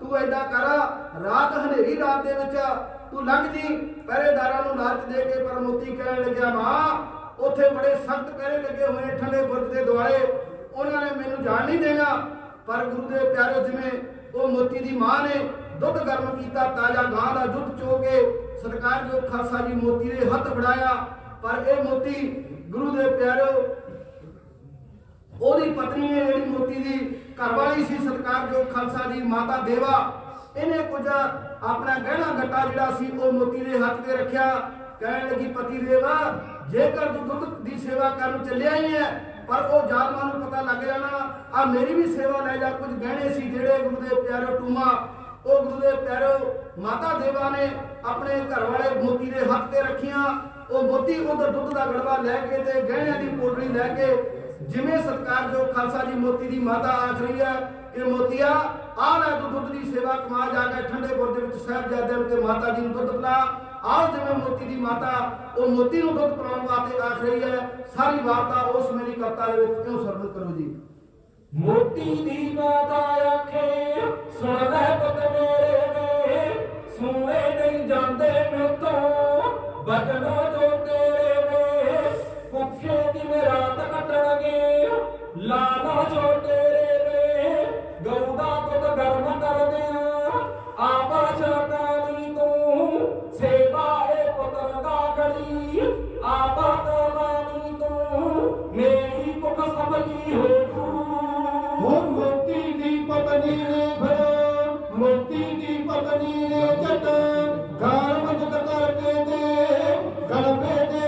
A: ਤੂੰ ਐਡਾ ਕਰ, ਰਾਤ ਹਨੇਰੀ ਰਾਤ ਦੇ ਵਿੱਚ ਤੂੰ ਲੰਘ ਜੀ, ਪਹਿਰੇਦਾਰਾਂ ਨੂੰ ਲਾਲਚ ਦੇ ਕੇ ਪਰ ਮੋਤੀ ਕਹਿਣ ਲੱਗਿਆ, ਮਾਂ, ਉੱਥੇ ਬੜੇ ਸਖਤ ਪਹਿਰੇ ਲੱਗੇ ਹੋਏ ਨੇ, ਠੰਡੇ ਬੁਰਜ ਦੇ ਦੁਆਲੇ, ਉਹਨਾਂ ਨੇ ਮੈਨੂੰ ਜਾਣ ਨਹੀਂ ਦੇਣਾ। ਪਰ ਗੁਰੂ ਦੇ ਪਿਆਰੇ ਜਿਵੇਂ ਉਹ ਮੋਤੀ ਦੀ ਮਾਂ ਨੇ ਦੁੱਧ ਗਰਮ ਕੀਤਾ, ਤਾਜ਼ਾ ਗਾਂ ਦਾ ਦੁੱਧ ਚੋ ਕੇ ਸਰਕਾਰ ਜੋ ਖਾਲਸਾ ਜੀ ਮੋਤੀ ਦੇ ਹੱਥ ਫੜਾਇਆ ਪਰ ਇਹ ਮੋਤੀ ਗੁਰੂ ਦੇ ਪਿਆਰਿਓ, ਉਹਦੀ ਪਤਨੀ ਹੈ, ਜਿਹੜੀ ਮੋਤੀ ਦੀ ਘਰਵਾਲੀ ਸੀ ਸਰਕਾਰ ਜੋ ਖਾਲਸਾ ਜੀ ਮਾਤਾ ਦੇਵਾ। ਇਹਨੇ ਕੁਝ ਆਪਣਾ ਗਹਿਣਾ ਗੱਟਾ ਜਿਹੜਾ ਸੀ, ਉਹ ਮੋਤੀ ਦੇ ਹੱਥ ਤੇ ਰੱਖਿਆ। ਕਹਿਣ ਲੱਗੀ, ਪਤੀ ਦੇਵਾ, ਜੇਕਰ ਤੂੰ ਦੁੱਧ ਦੀ ਸੇਵਾ ਕਰਨ ਚੱਲਿਆ ਹੀ ਹੈ ਪਰ ਉਹ ਜ਼ਾਲਮਾਂ ਨੂੰ ਪਤਾ ਲੱਗ ਜਾਣਾ ਆ ਮੇਰੀ ਵੀ ਸੇਵਾ ਲੈ ਜਾ, ਕੁਝ ਗਹਿਣੇ ਸੀ ਜਿਹੜੇ ਗੁਰੂ ਦੇ ਪਿਆਰੇ ਟੂਮਾ, ਉਹ ਗੁਰੂ ਦੇ ਪਿਆਰੇ ਮਾਤਾ ਦੇਵਾ ਨੇ ਆਪਣੇ ਘਰ ਵਾਲੇ ਮੋਤੀ ਦੇ ਹੱਥ ਤੇ ਰੱਖੀਆਂ, ਉਹ ਮੋਤੀ ਉਧਰ ਦੁੱਧ ਦਾ ਗੜਵਾ ਲੈ ਕੇ ਤੇ ਗਹਿਣਿਆਂ ਦੀ ਪੋਟਲੀ ਲੈ ਕੇ ਜਿਵੇਂ ਸਤਕਾਰ ਜੋ ਖਾਲਸਾ ਜੀ ਮੋਤੀ ਦੀ ਮਾਤਾ ਆਖ ਰਹੀ ਹੈ ਕਿ ਮੋਤੀਆ ਆ ਲੈ ਤੂੰ ਦੁੱਧ ਦੀ ਸੇਵਾ ਕਮਾ ਜਾ ਕੇ ਠੰਡੇ ਬੁਰਜ ਵਿੱਚ ਸਾਹਿਬਜ਼ਾਦਿਆਂ ਨੂੰ ਤੇ ਮਾਤਾ ਜੀ ਨੂੰ ਦੁੱਧ ਪਿਲਾ। ਆਓ ਜਿਵੇਂ ਮੋਤੀ ਦੀ ਮਾਤਾ, ਉਹ ਮੋਤੀ ਨੂੰ ਦੁੱਧ ਪਿਲਾਉਣ ਵਾਸਤੇ ਆਖ ਰਹੀ ਹੈ, ਸਾਰੀ ਵਾਰਤਾ ਉਸ ਮੇਰੀ ਕਵਿਤਾ ਦੇ ਵਿੱਚ ਕਿਉਂ ਸਰਵਿਸ ਕਰੋ ਜੀ?
D: ਮੋਤੀ ਦੀ ਮਾਤਾ ਆਖੇ, ਸੁਣ ਲੈ ਪੁੱਤ ਮੇਰੇ ਨੇ ਸੁਣੇ ਨਹੀਂ ਜਾਂਦੇ ਮੇਤੋਂ, ਬਚਨੋ ਜੋ ਤੇਰੇ ਨੇ ਭੁੱਖੇ ਦਿਨ ਰਾਤ ਕੱਟਣਗੇ, ਲਾਲਾ ਜੋ ਤੇਰੇ ਨੇ, ਗਊ ਦਾ ਦੁੱਧ ਗਰਮ ਕਰਦੇ ਆਪਾ ਸ਼ਰਕਾਨੀ ਤੂੰ ਸੇਵਾ ਏ ਪੁੱਤਰ ਦਾ ਗੜੀ। ਆਪਾ ਕਮਾਨੀ ਤੂੰ ਮੇਰੀ ਭੁੱਖ ਸਮਝੀ ਹੋ
B: ਉਹ ਮੋਤੀ ਦੀ ਪਤਨੀ ਨੇ ਭਇਆ ਮੋਤੀ ਦੀ ਪਤਨੀ ਨੇ ਜਟ ਗਾਲ ਮਜਦ ਕਰਕੇ ਦੇ। ਗਲਬੇ ਦੇ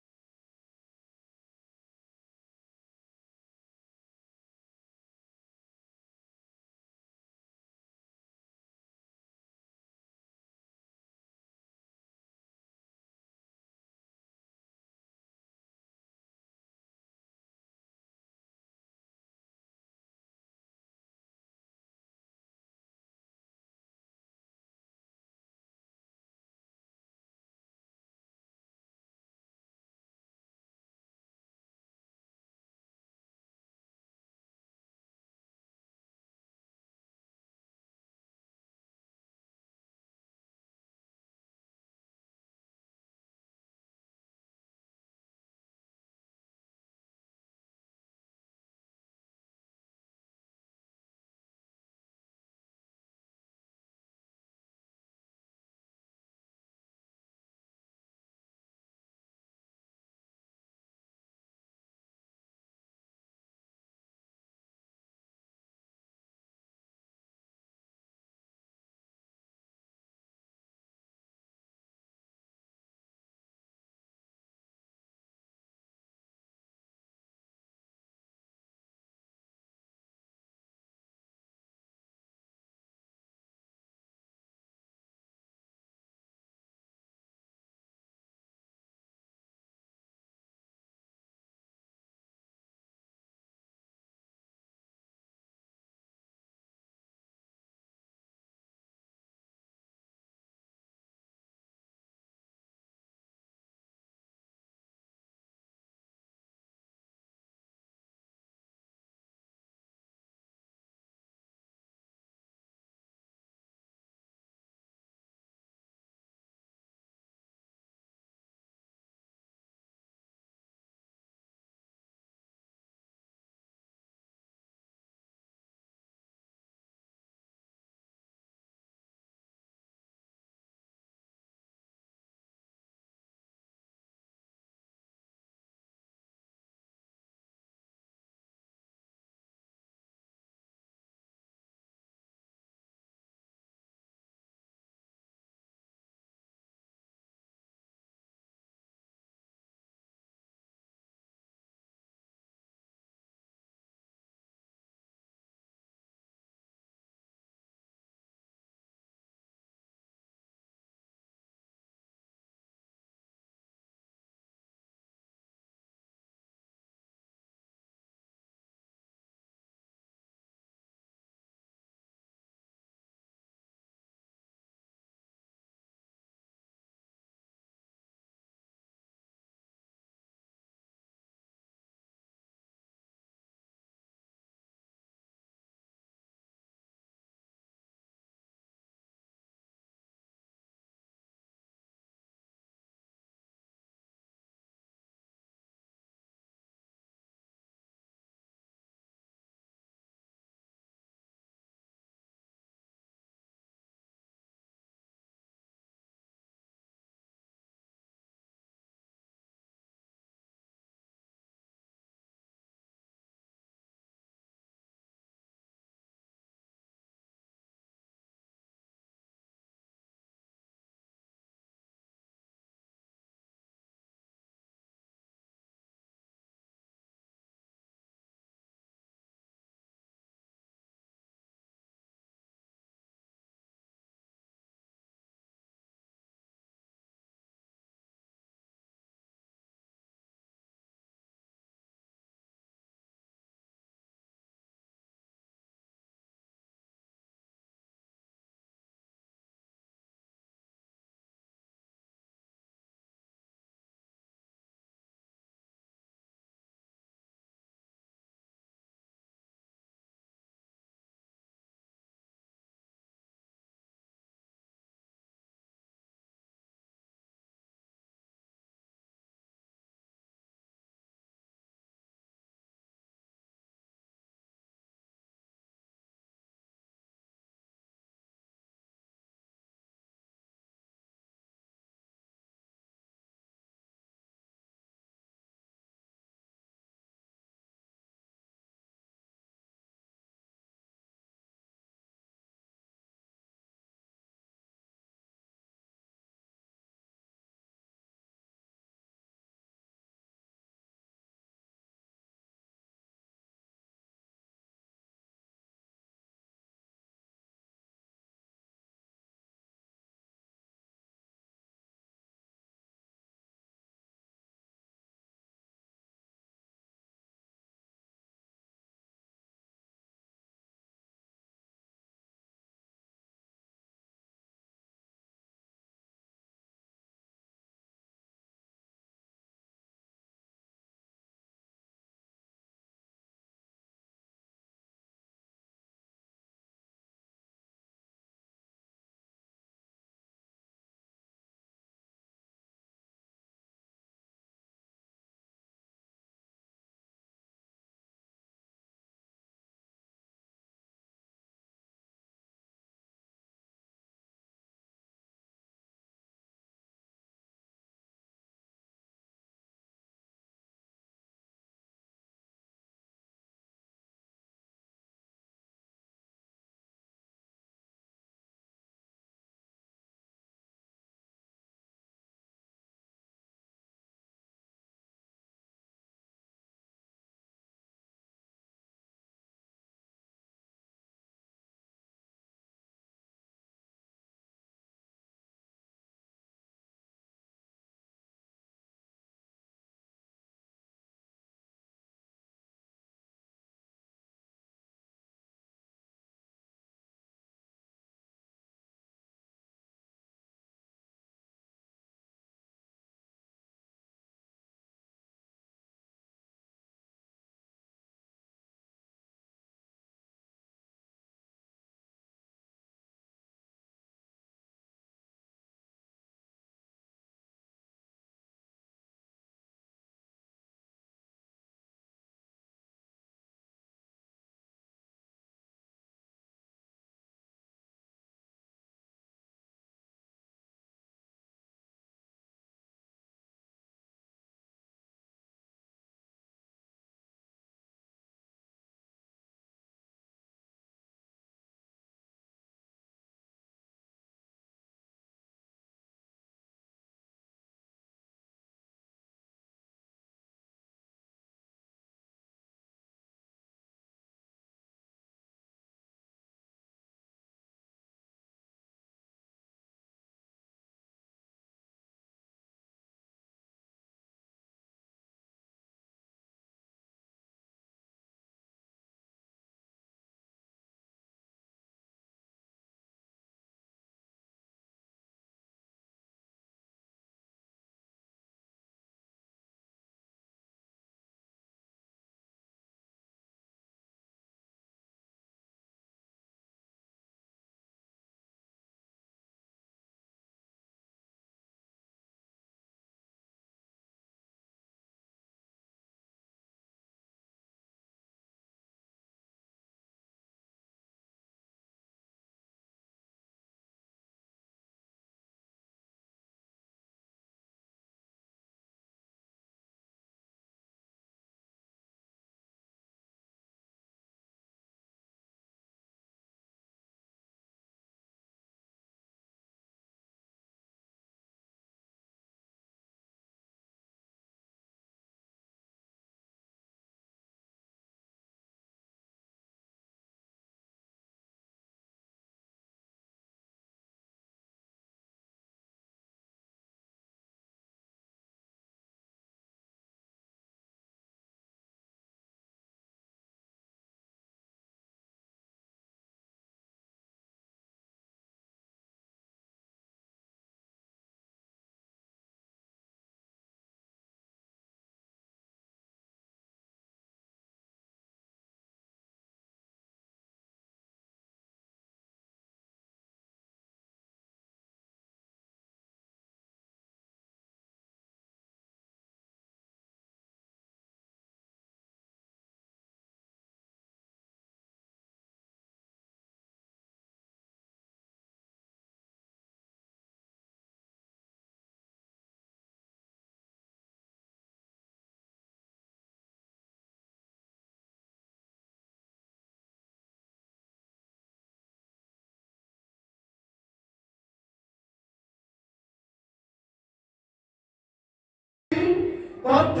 B: তথ্য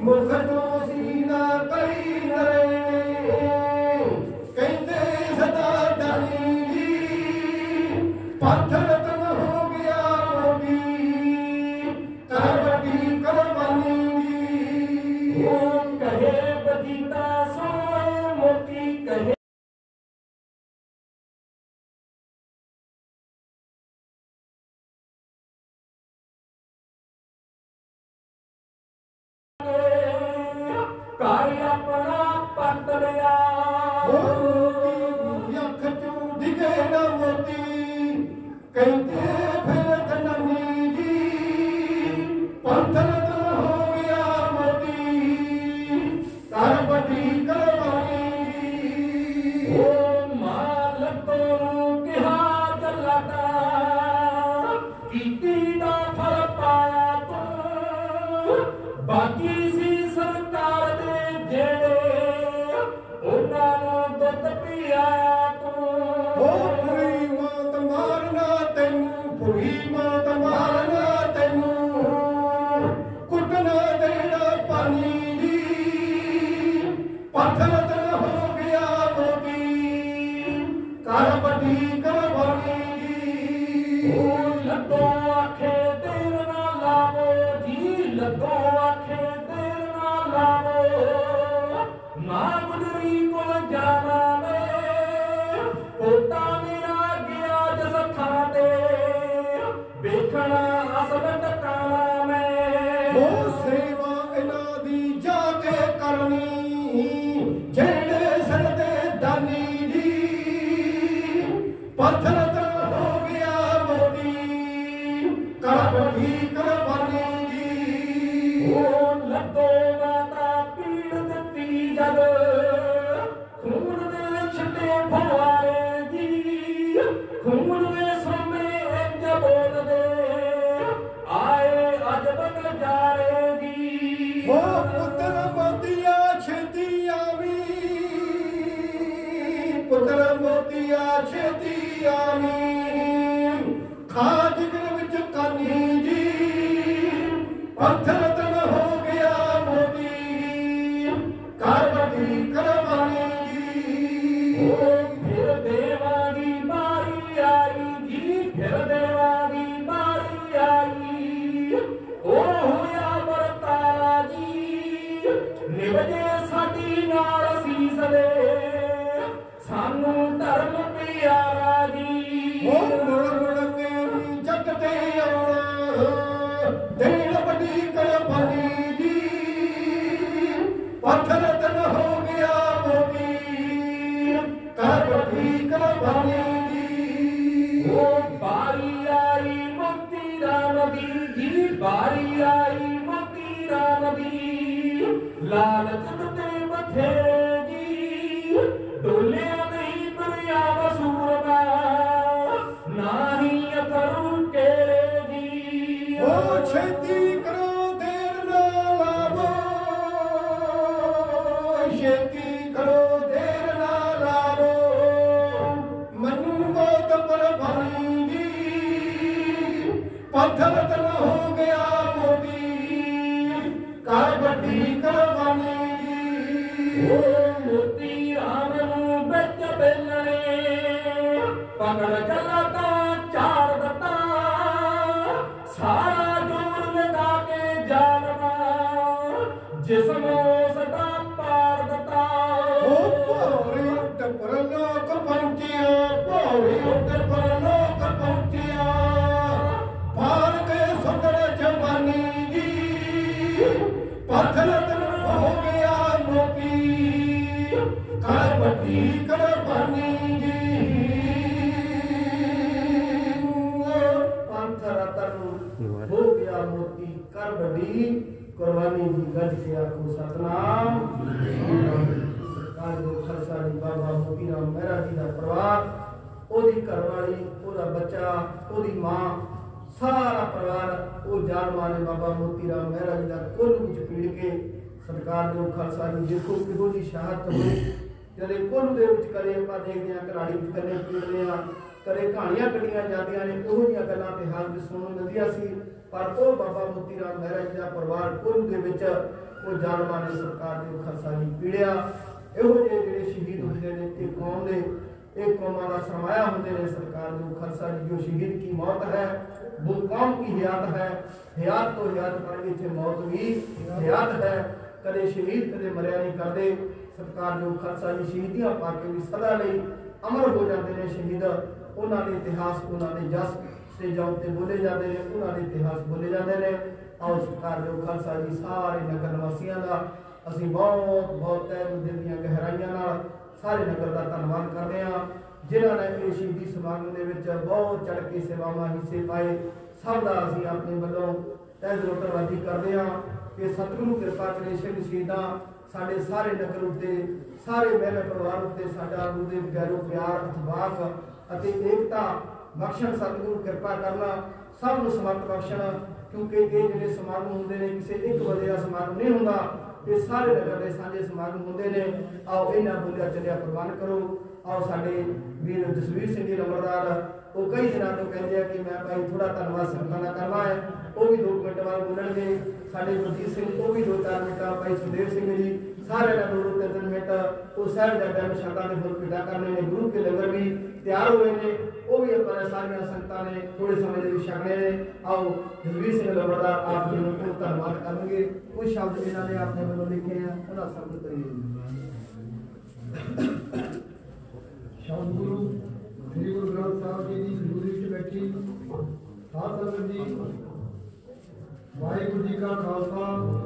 B: Mujer प्रार्थना ਕਰ ਵੱਡੀ ਕੁਰਬਾਨੀ ਦੀ
D: ਉਹ ਮੋਤੀ
A: ਦੀ ਗੱਜ ਕੇ ਆਖੋ ਸਤਨਾਮ ਸਰਕਾਰ ਦੇ ਖਲਸਾ ਦੀ ਬਾਬਾ ਮੋਤੀ ਰਾਮ ਮਹਿਰਾ ਜੀ ਦਾ ਪਰਿਵਾਰ, ਉਹਦੀ ਘਰਵਾਲੀ, ਉਹਦਾ ਬੱਚਾ, ਉਹਦੀ ਮਾਂ, ਸਾਰਾ ਪਰਿਵਾਰ, ਉਹ ਜਾਨ ਮਾਨੇ ਬਾਬਾ ਮੋਤੀ ਰਾਮ ਮਹਿਰਾ ਜੀ ਦਾ ਕੁੱਲ ਵਿੱਚ ਪੀੜ ਕੇ ਸਰਕਾਰ ਦੇ ਖਾਲਸਾ ਜੀ ਦੇਖੋ ਕਿਹੋ ਜੀ ਸ਼ਹਾਦਤ ਹੋਈ। ਜਦੇ ਕੁੱਲ ਦੇ ਵਿੱਚ ਕਰੇ ਆਪਾਂ ਦੇਖਦੇ ਹਾਂ ਘਰਾੜੀ ਵਿੱਚ ਕਰੇ ਪੀੜਦੇ ਆ ਕਰੇ ਕਹਾਣੀਆਂ ਕੱਢੀਆਂ ਜਾਂਦੀਆਂ ਨੇ, ਉਹੋ ਜਿਹੀਆਂ ਗੱਲਾਂ ਤੇ ਹਾਲ ਵਿੱਚ ਸੁਣਨ ਨੂੰ ਮਿਲਦੀਆਂ ਸੀ। ਪਰ ਉਹ ਬਾਬਾ ਮੋਤੀ ਰਾਮ ਮਹਿਰਾ ਜੀ ਦਾ ਪਰਿਵਾਰ ਕੁੱਲ ਦੇ ਵਿੱਚ ਉਹ ਜਾਨਮਾਂ ਨੇ ਸਰਕਾਰ ਦੇ ਖਾਲਸਾ ਜੀ ਪੀੜਿਆ। ਇਹੋ ਜਿਹੇ ਜਿਹੜੇ ਸ਼ਹੀਦ ਹੁੰਦੇ ਨੇ, ਇਹ ਕੌਮ ਦੇ, ਇਹ ਕੌਮਾਂ ਦਾ ਸਰਮਾਇਆ ਹੁੰਦੇ ਨੇ ਸਰਕਾਰ ਦੇ ਖਾਲਸਾ ਜੀ ਜੋ ਸ਼ਹੀਦ ਕੀ ਮੌਤ ਹੈ ਉਹ ਕੌਮ ਕੀ ਹਯਾਤ ਹੈ, ਹਯਾਤ ਤੋਂ ਹਯਾਤ ਪਰ ਵਿੱਚ ਮੌਤ ਵੀ ਹਯਾਤ ਹੈ। ਕਦੇ ਸ਼ਹੀਦ, ਕਦੇ ਮਰਿਆ ਨਹੀਂ ਕਰਦੇ। ਸਰਕਾਰ ਦੇ ਖਾਲਸਾ ਜੀ ਸ਼ਹੀਦੀਆਂ ਪਾ ਕੇ ਵੀ ਸਦਾ ਲਈ ਅਮਰ ਹੋ ਜਾਂਦੇ ਨੇ ਸ਼ਹੀਦ। ਉਹਨਾਂ ਦੇ ਇਤਿਹਾਸ, ਉਹਨਾਂ ਦੇ ਜਸ ਸਟੇਜਾਂ ਉੱਤੇ ਬੋਲੇ ਜਾਂਦੇ ਨੇ, ਉਹਨਾਂ ਦੇ ਇਤਿਹਾਸ ਬੋਲੇ ਜਾਂਦੇ ਨੇ ਆਓ ਸਰਕਾਰ ਦੇ ਖਾਲਸਾ ਜੀ, ਸਾਰੇ ਨਗਰ ਨਿਵਾਸੀਆਂ ਦਾ ਅਸੀਂ ਬਹੁਤ ਬਹੁਤ ਤਹਿ ਦਿਲ ਦੀਆਂ ਗਹਿਰਾਈਆਂ ਨਾਲ ਸਾਰੇ ਨਗਰ ਦਾ ਧੰਨਵਾਦ ਕਰਦੇ ਹਾਂ। ਜਿਨ੍ਹਾਂ ਨੇ ਇਹ ਸ਼ਹੀਦੀ ਸਮਾਗਮ ਦੇ ਵਿੱਚ ਬਹੁਤ ਚੜ ਕੇ ਸੇਵਾਵਾਂ, ਹਿੱਸੇ ਪਾਏ, ਸਭ ਦਾ ਅਸੀਂ ਆਪਣੇ ਵੱਲੋਂ ਤਹਿ ਦਿਲੋਂ ਧੰਨਵਾਦੀ ਕਰਦੇ ਹਾਂ ਕਿ ਸਤਿਗੁਰੂ ਕਿਰਪਾ ਕਰੇ ਸਿੰਘ ਸ਼ਹੀਦਾਂ ਸਾਡੇ ਸਾਰੇ ਨਗਰ ਉੱਤੇ, ਸਾਰੇ ਮਹਿਲੇ ਪਰਿਵਾਰ ਉੱਤੇ ਸਾਡਾ ਗੁਰਦੇਵ ਪਿਆਰੋ ਪਿਆਰ ਅਥਵਾਕ ਅਤੇ ਏਕਤਾ ਬਖਸ਼ਣ, ਸਤਿਗੁਰੂ ਕਿਰਪਾ ਕਰਨਾ, ਸਭ ਨੂੰ ਸਮਰਥ ਬਖਸ਼ਣ। ਕਿਉਂਕਿ ਇਹ ਜਿਹੜੇ ਸਮਾਗਮ ਹੁੰਦੇ ਨੇ, ਕਿਸੇ ਇੱਕ ਬੰਦੇ ਦਾ ਸਮਾਗਮ ਨਹੀਂ ਹੁੰਦਾ ਇਹ ਸਾਰੇ ਨਗਰ ਦੇ ਸਾਂਝੇ ਸਮਾਗਮ ਹੁੰਦੇ ਨੇ, ਆਓ ਇਹਨਾਂ ਬੋਲਿਆ ਚੱਲਿਆ ਪ੍ਰਵਾਨ ਕਰੋ। ਆਓ ਸਾਡੇ ਵੀਰ ਜਸਵੀਰ ਸਿੰਘ ਜੀ ਨੰਬਰਦਾਰ, ਉਹ ਕਈ ਦਿਨਾਂ ਤੋਂ ਕਹਿੰਦੇ ਆ ਕਿ ਮੈਂ ਭਾਈ ਥੋੜਾ ਧੰਨਵਾਦ ਸੰਗਤਾਂ ਦਾ ਕਰਨਾ ਹੈ। ਉਹ ਵੀ ਦੋ ਮਿੰਟ ਬਾਅਦ ਬੋਲਣਗੇ। ਸਾਡੇ ਗੁਰਜੀਤ ਸਿੰਘ, ਉਹ ਵੀ ਦੋ ਚਾਰ ਮਿੰਟਾਂ ਭਾਈ ਸੁਦੇਵ ਸਿੰਘ ਜੀ, ਸਾਰੇ ਦਾ ਦੋ ਦੋ ਤਿੰਨ ਤਿੰਨ ਮਿੰਟ, ਉਹ ਸਾਹਿਬ ਦਾ ਟਾਈਮ ਸ਼ਰਤਾਂ ਦੇ ਫੁੱਲ ਪਿਟਾ ਕਰਨੇ ਨੇ, ਗੁਰੂ ਕੇ ਲੰਗਰ ਵੀ ਤਿਆਰ ਹੋਏ ਨੇ। ਉਹ ਵੀ ਆਪਾਂ ਨੇ ਸਾਰੀਆਂ ਸੰਗਤਾਂ ਨੇ ਥੋੜੇ ਸਮੇਂ ਦੇ ਵਿੱਚ ਛਕਣੇ ਨੇ। ਆਓ, ਜਸਵੀਰ ਸਿੰਘ ਲੰਬਰਦਾਰ ਆਪ ਜੀ ਨੂੰ ਬਹੁਤ ਧੰਨਵਾਦ ਕਰਨਗੇ। ਕੁਝ ਸ਼ਬਦ ਇਹਨਾਂ ਨੇ ਆਪਣੇ ਵੱਲੋਂ ਲਿਖੇ ਆ ਉਹਨਾਂ ਸ਼ਬਦ ਕਰੀਏ।
E: ਸ਼ਬਦ ਗੁਰੂ, ਸ੍ਰੀ ਗੁਰੂ ਗ੍ਰੰਥ ਸਾਹਿਬ ਜੀ ਦੀ ਹਜ਼ੂਰੀ ਵਿੱਚ ਬੈਠੀ, ਸਾਧ ਸੰਗਤ ਜੀ, ਵਾਹਿਗੁਰੂ ਜੀ ਕਾ ਖਾਲਸਾ,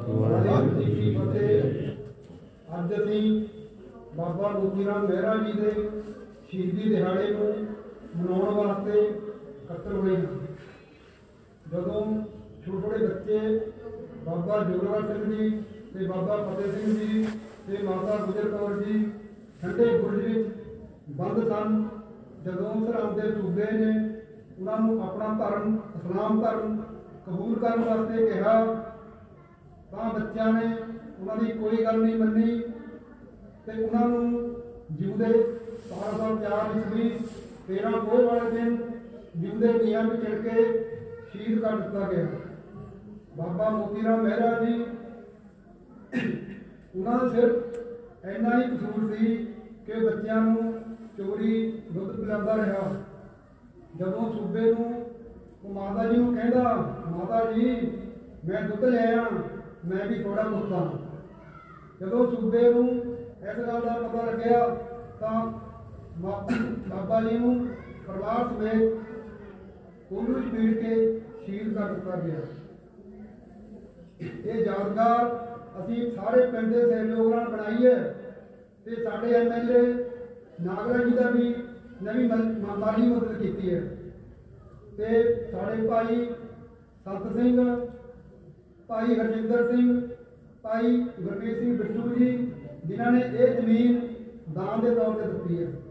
E: ਵਾਹਿਗੁਰੂ ਜੀ ਕੀ ਫਤਿਹ। ਅੱਜ ਅਸੀਂ ਬਾਬਾ ਮੋਤੀ ਰਾਮ ਮਹਿਰਾ ਜੀ ਦੇ ਸ਼ਹੀਦੀ ਦਿਹਾੜੇ ਨੂੰ ਮਨਾਉਣ ਵਾਸਤੇ ਇਕੱਤਰ ਹੋਏ ਹਾਂ ਜਦੋਂ ਛੋਟੇ ਛੋਟੇ ਬੱਚੇ ਬਾਬਾ ਜੋਗਰਾਵਰ ਸਿੰਘ ਜੀ ਤੇ ਬਾਬਾ ਫਤਿਹ ਸਿੰਘ ਜੀ ਤੇ ਮਾਤਾ ਗੁਜਰ ਕੌਰ ਜੀ ਠੰਡੇ ਬੁਰਜ ਵਿੱਚ ਬੰਦ ਸਨ, ਜਦੋਂ ਸਰਹੰਦ ਦੇ ਸੂਬੇ ਨੇ, ਉਹਨਾਂ ਨੂੰ ਆਪਣਾ ਧਰਮ, ਇਸਲਾਮ ਧਰਮ ਕਬੂਲ ਕਰਨ ਵਾਸਤੇ ਕਿਹਾ। ਤਾਂ ਬੱਚਿਆਂ ਨੇ ਉਹਨਾਂ ਦੀ ਕੋਈ ਗੱਲ ਨਹੀਂ ਮੰਨੀ ਤੇ ਉਹਨਾਂ ਨੂੰ ਜਿਉਂਦੇ 1704 ਈਸਵੀ 13 ਪੋਹ ਵਾਲੇ ਦਿਨ ਜਿਉਂਦੇ ਨੀਹਾਂ ਵਿੱਚ ਚਿਣ ਕੇ ਸ਼ਹੀਦ ਕਰ ਦਿੱਤਾ ਗਿਆ। ਬਾਬਾ ਮੋਤੀ ਰਾਮ ਮਹਿਰਾ ਜੀ, ਉਹਨਾਂ ਦਾ ਸਿਰਫ ਇੰਨਾ ਹੀ ਕਸੂਰ ਸੀ ਕਿ ਬੱਚਿਆਂ ਨੂੰ ਚੋਰੀ ਦੁੱਧ ਪਿਲਾਉਂਦਾ ਰਿਹਾ। ਜਦੋਂ ਸੂਬੇ ਨੂੰ ਉਹ ਮਾਤਾ ਜੀ ਨੂੰ ਕਹਿੰਦਾ, ਮਾਤਾ ਜੀ, ਮੈਂ ਦੁੱਧ ਲੈ ਆਇਆ, ਮੈਂ ਵੀ ਥੋੜਾ ਪੁੱਤਾਂ ਜਦੋਂ ਸੂਬੇ ਨੂੰ ਇਸ ਗੱਲ ਦਾ ਪਤਾ ਲੱਗਿਆ ਤਾਂ ਮਾ- ਬਾਬਾ ਜੀ ਨੂੰ ਪਰਿਵਾਰ ਸਮੇਤ ਕੋਲੂ ਵਿੱਚ ਪੀੜ ਕੇ ਸ਼ਹੀਦ ਕਰ ਦਿੱਤਾ ਗਿਆ। ਇਹ ਯਾਦਗਾਰ ਅਸੀਂ ਸਾਰੇ ਪਿੰਡ ਦੇ ਸਹਿਯੋਗ ਨਾਲ ਬਣਾਈ ਹੈ ਤੇ ਸਾਡੇ ਐਮਐਲਏ ਨਾਗਰਾ ਜੀ ਦਾ ਵੀ ਨਵੀਂ ਮਲ- ਮਾਲੀ ਮਦਦ ਕੀਤੀ ਹੈ। ਤੇ ਸਾਡੇ ਭਾਈ ਸੰਤ ਸਿੰਘ, ਭਾਈ ਹਰਜਿੰਦਰ ਸਿੰਘ, ਭਾਈ ਗੁਰਮੀਤ ਸਿੰਘ ਬਿੱਟੂ ਜੀ, ਜਿਨ੍ਹਾਂ ਨੇ ਇਹ ਜ਼ਮੀਨ ਦਾਨ ਦੇ ਤੌਰ ਤੇ ਦਿੱਤੀ ਹੈ। ਤਾਂ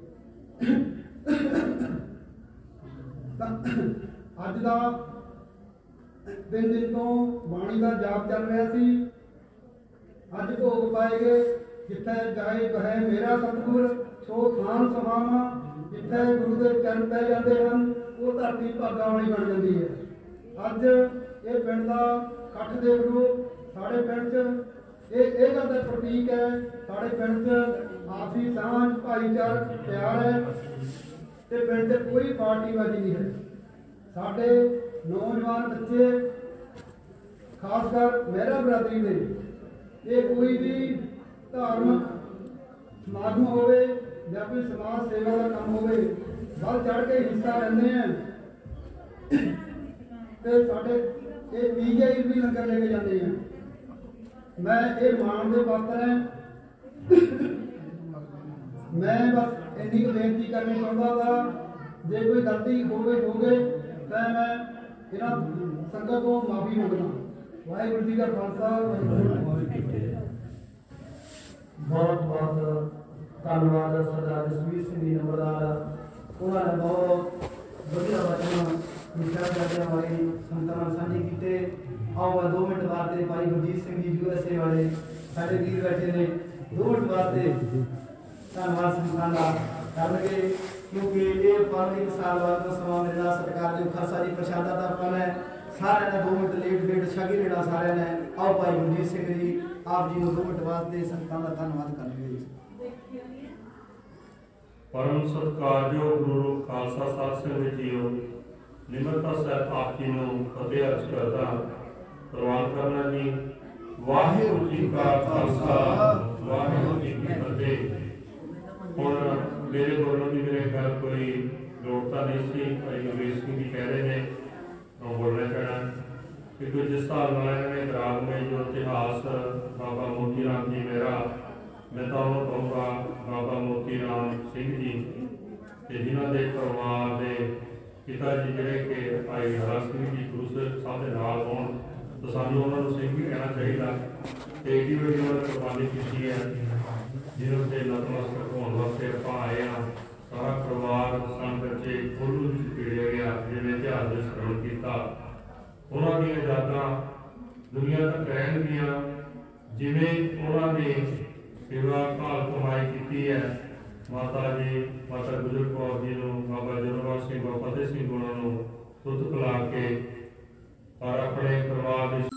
E: ਅੱਜ ਦਾ ਦਿਨ ਦਿਨ ਤੋਂ ਬਾਣੀ ਦਾ ਜਾਪ ਚੱਲ ਰਿਹਾ ਸੀ। ਅੱਜ ਭੋਗ ਪਾਏ ਗਏ, ਜਿੱਥੇ ਜਾਏ ਕਹੇ ਮੇਰਾ ਸਤਿਗੁਰ, ਸੋ ਥਾਨ ਸਮਾਵਾ ਜਿੱਥੇ ਗੁਰੂ ਦੇ ਚਰਨ ਪੈ ਜਾਂਦੇ ਹਨ, ਉਹ ਧਰਤੀ ਭਾਗਾ ਵਾਲੀ ਬਣ ਜਾਂਦੀ ਹੈ। ਅੱਜ ਇਹ ਪਿੰਡ ਦਾ ਇਕੱਠ ਦੇਖ ਲਓ, ਸਾਡੇ ਪਿੰਡ 'ਚ ਇਹ ਇਹ ਗੱਲ ਦਾ ਪ੍ਰਤੀਕ ਹੈ, ਸਾਡੇ ਪਿੰਡ 'ਚ ਆਪਸੀ ਸਾਂਝ, ਭਾਈਚਾਰਕ ਪਿਆਰ ਹੈ ਤੇ ਪਿੰਡ 'ਚ ਕੋਈ ਪਾਰਟੀਬਾਜ਼ੀ ਨਹੀਂ ਹੈ। ਸਾਡੇ ਨੌਜਵਾਨ ਬੱਚੇ, ਖਾਸ ਕਰ ਮਹਿਰਾ ਬਰਾਦਰੀ ਦੇ, ਇਹ ਕੋਈ ਵੀ ਧਾਰਮਿਕ ਸਮਾਗਮ ਹੋਵੇ ਜਾਂ ਕੋਈ ਸਮਾਜ ਸੇਵਾ ਦਾ ਕੰਮ ਹੋਵੇ ਵੱਧ ਚੜ ਕੇ ਹਿੱਸਾ ਲੈਂਦੇ ਆ ਤੇ ਸਾਡੇ ਇਹ ਪੀਜੀਆਈ ਵੀ ਲੰਗਰ ਲੈ ਕੇ ਜਾਂਦੇ ਆ। ਮੈਂ ਇਹ ਮਾਣ ਦੇ ਪਾਤਰ ਹਾਂ। ਮੈਂ ਬਸ ਇੰਨੀ ਕੁ ਬੇਨਤੀ ਕਰਨੀ ਚਾਹੁੰਦਾ ਵਾ, ਜੇ ਕੋਈ ਗਲਤੀ ਹੋਵੇ ਹੋਵੇ, ਤਾਂ ਮੈਂ ਇਹਨਾਂ ਸੰਗਤ ਤੋਂ ਮਾਫੀ ਮੰਗਦਾ ਵਾਹਿਗੁਰੂ ਜੀ ਕਾ ਖਾਲਸਾ, ਵਾਹਿਗੁਰੂ ਜੀ ਕੀ ਫਤਿਹ।
A: ਬਹੁਤ ਬਹੁਤ ਧੰਨਵਾਦ ਸਰਦਾਰ ਜਸਵੀਰ ਸਿੰਘ ਜੀ ਨੰਬਰਦਾਰ। ਉਹਨਾਂ ਨੇ ਬਹੁਤ ਵਧੀਆ ਵਚਨ ਵਿਚਾਰ ਕਰਦੇ ਵਾਲੇ ਸੰਤਾਂ ਨਾਲ ਸਾਂਝੇ ਕੀਤੇ। ਆਓ ਮੈਂ 2 ਮਿੰਟ ਬਾਅਦ ਤੇ ਭਾਈ ਗੁਰਜੀਤ ਸਿੰਘ ਜੀ ਯੂਐਸਏ ਵਾਲੇ, ਸਾਡੇ ਵੀਰ ਬੈਠੇ ਨੇ। 2 ਮਿੰਟ ਬਾਅਦ ਤੇ ਧੰਨਵਾਦ ਸੰਤਾਂ ਦਾ। ਕਰਨਗੇ, ਕਿਉਂਕਿ ਇਹ ਪੰਜ ਇੱਕ ਸਾਲ ਬਾਅਦ ਦਾ ਸਮਾਂ ਮਿਲਦਾ ਸਤਿਕਾਰ ਜੋ ਖਾਲਸਾ ਜੀ ਪ੍ਰਸ਼ਾਦਾ ਦਾ ਪਨ ਹੈ, ਸਾਰਿਆਂ ਨੇ 2 ਮਿੰਟ ਲੇਟ ਲੇਟ ਛਗੀ ਲੈਣਾ ਸਾਰਿਆਂ ਨੇ। ਆਓ ਭਾਈ ਗੁਰਜੀਤ ਸਿੰਘ ਜੀ, ਆਪ ਜੀ ਨੂੰ 2 ਮਿੰਟ ਵਾਸਤੇ ਸੰਤਾਂ ਦਾ ਧੰਨਵਾਦ ਕਰਨਗੇ ਜੀ।
F: ਪਰਮ ਸਤਿਕਾਰਯੋਗ ਗੁਰੂ ਖਾਲਸਾ ਸਾਹਿਬ ਸਿੰਘ ਜੀਓ ਨਿਮਰਤਾ ਸਾਹਿਬ ਆਪ ਜੀ ਨੂੰ ਫਤਿਹ ਅਰਜ਼ ਕਰਦਾ ਪ੍ਰਵਾਨ ਕਰਨਾ ਜੀ, ਵਾਹਿਗੁਰੂ ਜੀ ਕਾ ਖਾਲਸਾ, ਵਾਹਿਗੁਰੂ ਜੀ ਕੀ ਫਤਿਹ। ਹੁਣ ਮੇਰੇ ਬੋਲਣ ਦੀ ਮੇਰੇ ਗੱਲ ਕੋਈ ਲੋੜ ਤਾਂ ਨਹੀਂ ਸੀ, ਭਾਈ ਨਵੀਰ ਸਿੰਘ ਜੀ ਕਹਿ ਰਹੇ ਨੇ ਉਹ ਬੋਲਣਾ ਪੈਣਾ ਕਿ ਕੁਝ ਜਿਸ ਹਿਸਾਬ ਨਾਲ ਇਹਨਾਂ ਨੇ ਗਰਾਮ ਵਿੱਚ ਜੋ ਇਤਿਹਾਸ ਬਾਬਾ ਮੋਤੀ ਰਾਮ ਜੀ ਮੇਰਾ, ਮੈਂ ਤਾਂ ਉਹ ਕਹੂੰਗਾ ਬਾਬਾ ਮੋਤੀ ਰਾਮ ਸਿੰਘ ਜੀ ਤੇ ਜਿਨ੍ਹਾਂ ਦੇ ਪਰਿਵਾਰ ਦੇ ਪਿਤਾ ਜੀ ਜਿਹੜੇ ਕਿ ਭਾਈ ਹਰਾ ਸਿੰਘ ਜੀ ਗੁਰੂ ਸਾਹਿਬ ਦੇ ਨਾਲ ਹੋਣ, ਤਾਂ ਸਾਨੂੰ ਉਹਨਾਂ ਨੂੰ ਸਿੰਘ ਵੀ ਕਹਿਣਾ ਚਾਹੀਦਾ। ਤੇ ਏਡੀ ਵੱਡੀ ਉਹਨਾਂ ਨੇ ਕੁਰਬਾਨੀ ਕੀਤੀ ਹੈ ਜਿਹਨਾਂ ਤੇ ਨਤਮਸਤਕ ਹੋਣ ਵਾਸਤੇ ਆਪਾਂ ਆਏ ਹਾਂ ਸਾਰਾ ਪਰਿਵਾਰ ਸੰਗਤ ਚ ਖੁੱਲੂ ਵਿੱਚ ਪੀੜਿਆ ਗਿਆ, ਜਿਵੇਂ ਇਤਿਹਾਸ ਦੇ ਸਰਵਣ ਕੀਤਾ। ਉਹਨਾਂ ਦੀਆਂ ਯਾਦਾਂ ਦੁਨੀਆ ਤੱਕ ਰਹਿਣਗੀਆਂ, ਜਿਵੇਂ ਉਹਨਾਂ ਨੇ ਸੇਵਾ ਭਾਲ ਕਮਾਈ ਕੀਤੀ ਹੈ। ਮਾਤਾ ਜੀ, ਮਾਤਾ ਗੁਜਰ ਕੌਰ ਜੀ ਨੂੰ, ਬਾਬਾ ਜਰਨਵਾਲ ਸਿੰਘ, ਬਾਬਾ ਫਤਿਹ ਸਿੰਘ ਉਹਨਾਂ ਨੂੰ ਦੁੱਧ ਪਿਲਾ ਕੇ, ਔਰ ਆਪਣੇ ਪਰਿਵਾਰ ਦੇ